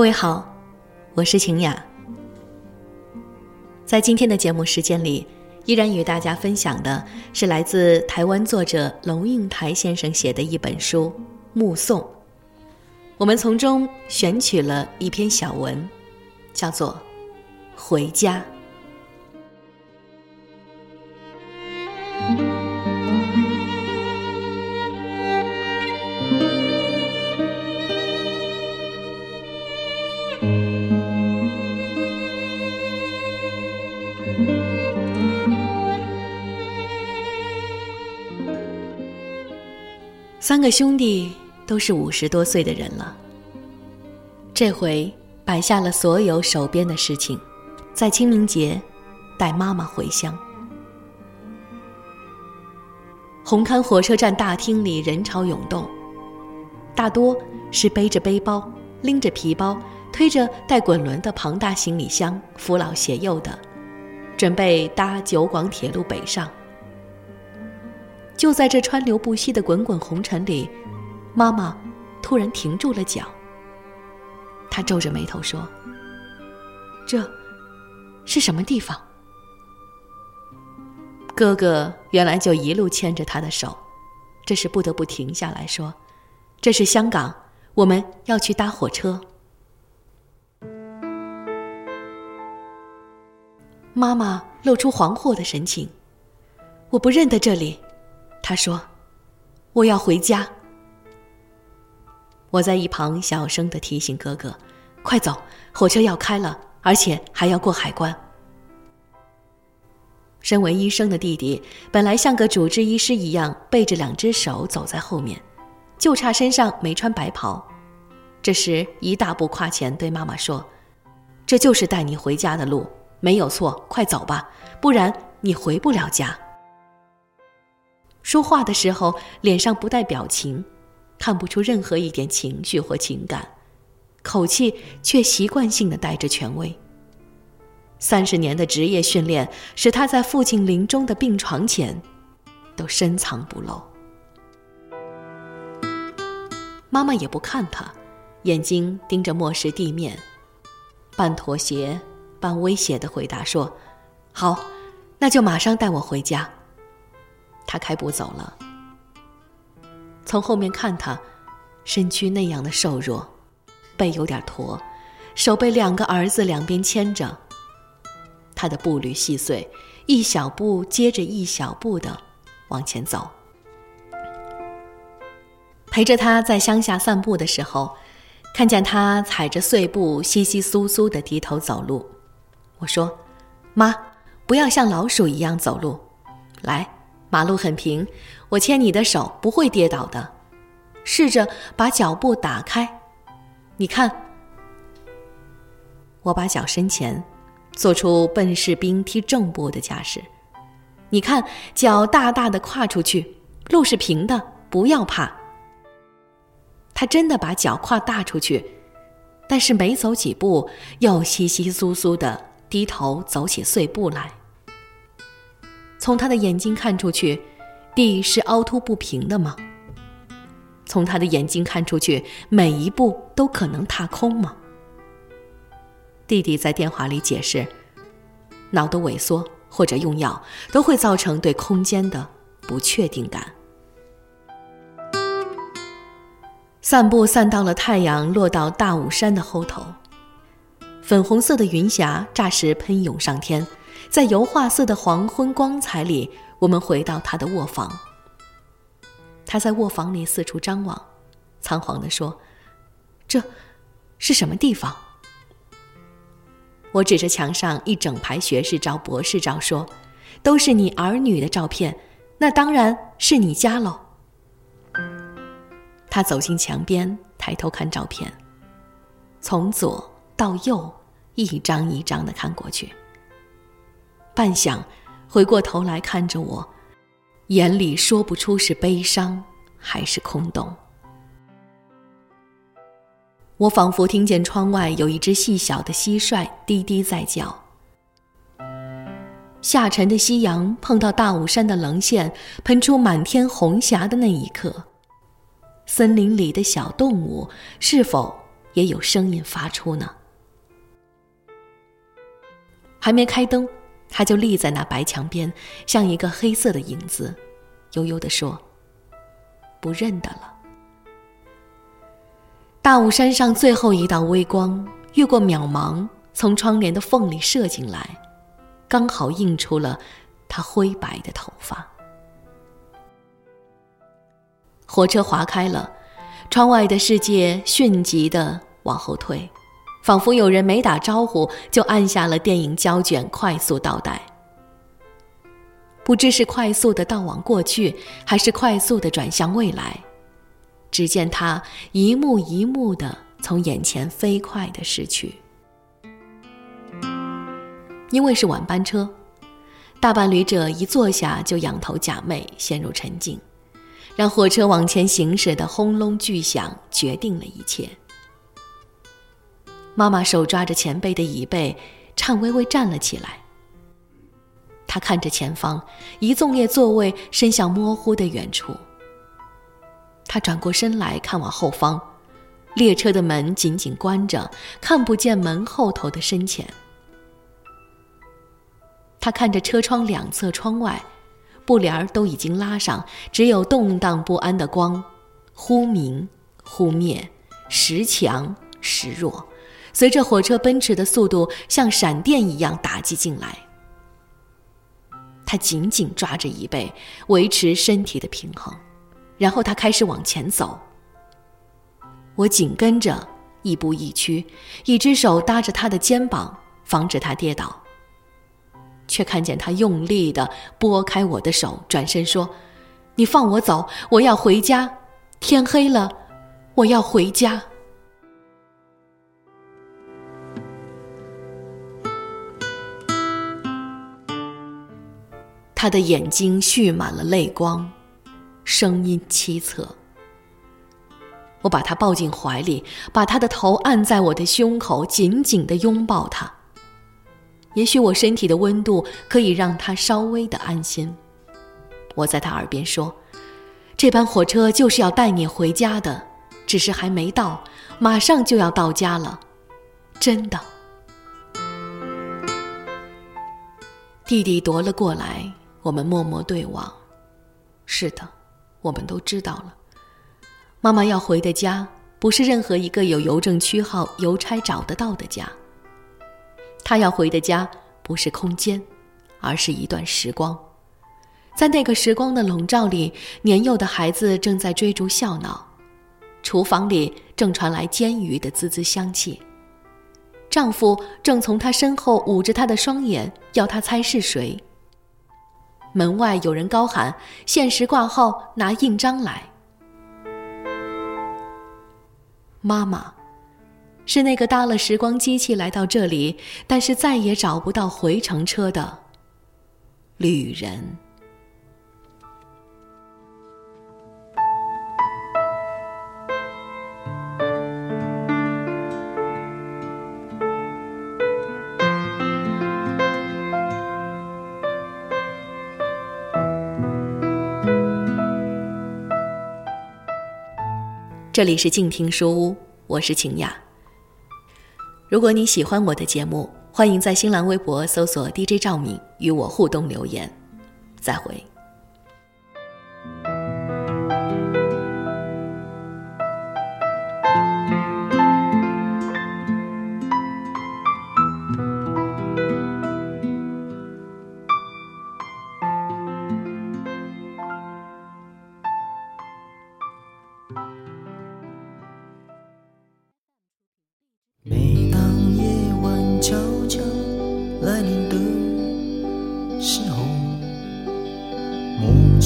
各位好，我是晴雅。在今天的节目时间里，依然与大家分享的是来自台湾作者龙应台先生写的一本书《目送》。我们从中选取了一篇小文，叫做《回家》。三个兄弟都是五十多岁的人了，这回摆下了所有手边的事情，在清明节带妈妈回乡。红磡火车站大厅里人潮涌动，大多是背着背包、拎着皮包、推着带滚轮的庞大行李箱、扶老携幼的，准备搭九广铁路北上。就在这川流不息的滚滚红尘里，妈妈突然停住了脚。她皱着眉头说：“这是什么地方？”哥哥原来就一路牵着她的手，这时不得不停下来说：“这是香港，我们要去搭火车。”妈妈露出惶惑的神情：“我不认得这里。”他说：“我要回家。”我在一旁小声的提醒哥哥：“快走，火车要开了，而且还要过海关。”身为医生的弟弟本来像个主治医师一样，背着两只手走在后面，就差身上没穿白袍。这时一大步跨前，对妈妈说：“这就是带你回家的路，没有错，快走吧，不然你回不了家。”说话的时候，脸上不带表情，看不出任何一点情绪或情感，口气却习惯性的带着权威。三十年的职业训练使他在父亲临终的病床前，都深藏不露。妈妈也不看他，眼睛盯着漠视地面，半妥协半威胁的回答说：“好，那就马上带我回家。”他开步走了。从后面看他，身躯那样的瘦弱，背有点驼，手被两个儿子两边牵着。他的步履细碎，一小步接着一小步的往前走。陪着他在乡下散步的时候，看见他踩着碎步，稀稀疏疏的低头走路。我说：“妈，不要像老鼠一样走路，来。”马路很平，我牵你的手不会跌倒的。试着把脚步打开，你看，我把脚伸前，做出笨士兵踢正步的架势。你看，脚大大的跨出去，路是平的，不要怕。他真的把脚跨大出去，但是没走几步，又稀稀疏疏的低头走起碎步来。从他的眼睛看出去，地是凹凸不平的吗？从他的眼睛看出去，每一步都可能踏空吗？弟弟在电话里解释：脑的萎缩或者用药都会造成对空间的不确定感。散步散到了太阳落到大武山的后头，粉红色的云霞霎时喷涌上天。在油画色的黄昏光彩里，我们回到他的卧房。他在卧房里四处张望，仓皇地说：“这是什么地方？”我指着墙上一整排学士照、博士照说：“都是你儿女的照片，那当然是你家喽。”他走进墙边，抬头看照片，从左到右，一张一张的看过去。半晌，回过头来看着我，眼里说不出是悲伤还是空洞。我仿佛听见窗外有一只细小的蟋蟀低低在叫。下沉的夕阳碰到大武山的棱线，喷出满天红霞的那一刻，森林里的小动物是否也有声音发出呢。还没开灯，他就立在那白墙边，像一个黑色的影子，悠悠地说：“不认得了。”大雾山上最后一道微光越过渺茫，从窗帘的缝里射进来，刚好映出了他灰白的头发。火车划开了，窗外的世界迅疾地往后退。仿佛有人没打招呼就按下了电影胶卷，快速倒带。不知是快速的倒往过去，还是快速的转向未来。只见他一幕一幕的从眼前飞快的逝去。因为是晚班车，大半旅者一坐下就仰头假寐，陷入沉静，让火车往前行驶的轰隆巨响决定了一切。妈妈手抓着前辈的椅背，颤巍巍站了起来。她看着前方，一纵列座位伸向模糊的远处。她转过身来看往后方，列车的门紧紧关着，看不见门后头的深浅。她看着车窗两侧窗外，布帘儿都已经拉上，只有动荡不安的光，忽明忽灭，时强时弱。随着火车奔驰的速度，像闪电一样打击进来。他紧紧抓着椅背，维持身体的平衡，然后他开始往前走。我紧跟着，亦步亦趋，一只手搭着他的肩膀，防止他跌倒。却看见他用力地拨开我的手，转身说：“你放我走，我要回家。天黑了，我要回家。”他的眼睛蓄满了泪光，声音凄恻。我把他抱进怀里，把他的头按在我的胸口，紧紧的拥抱他。也许我身体的温度可以让他稍微的安心。我在他耳边说：“这班火车就是要带你回家的，只是还没到，马上就要到家了，真的。”弟弟夺了过来。我们默默对望。是的，我们都知道了。妈妈要回的家，不是任何一个有邮政区号、邮差找得到的家。她要回的家，不是空间，而是一段时光。在那个时光的笼罩里，年幼的孩子正在追逐笑闹，厨房里正传来煎鱼的滋滋香气。丈夫正从她身后捂着她的双眼，要她猜是谁。门外有人高喊：“限时挂号，拿印章来。”妈妈，是那个搭了时光机器来到这里，但是再也找不到回程车的旅人。这里是静听书屋，我是晴雅。如果你喜欢我的节目，欢迎在新浪微博搜索 DJ 赵敏与我互动留言。再会。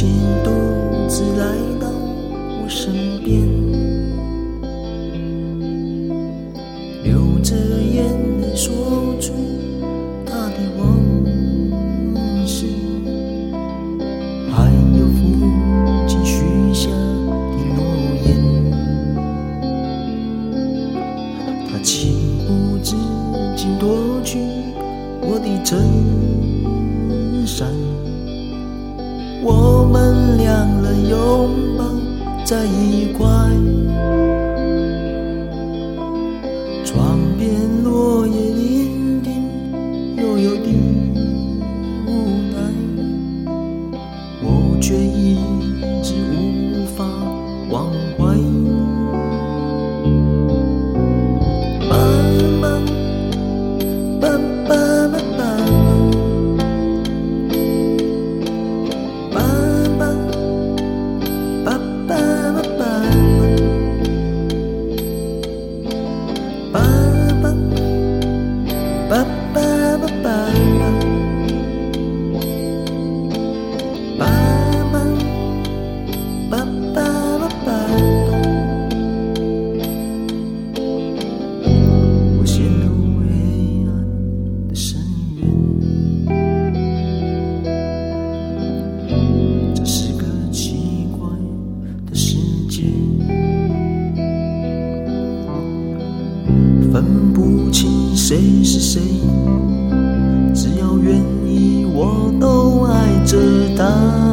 竟独自来到我身边流着眼泪说出他的往事还有父亲许下的诺言他情不自禁脱去我的衬衫我们两人拥抱在一块，分不清谁是谁，只要愿意，我都爱着他。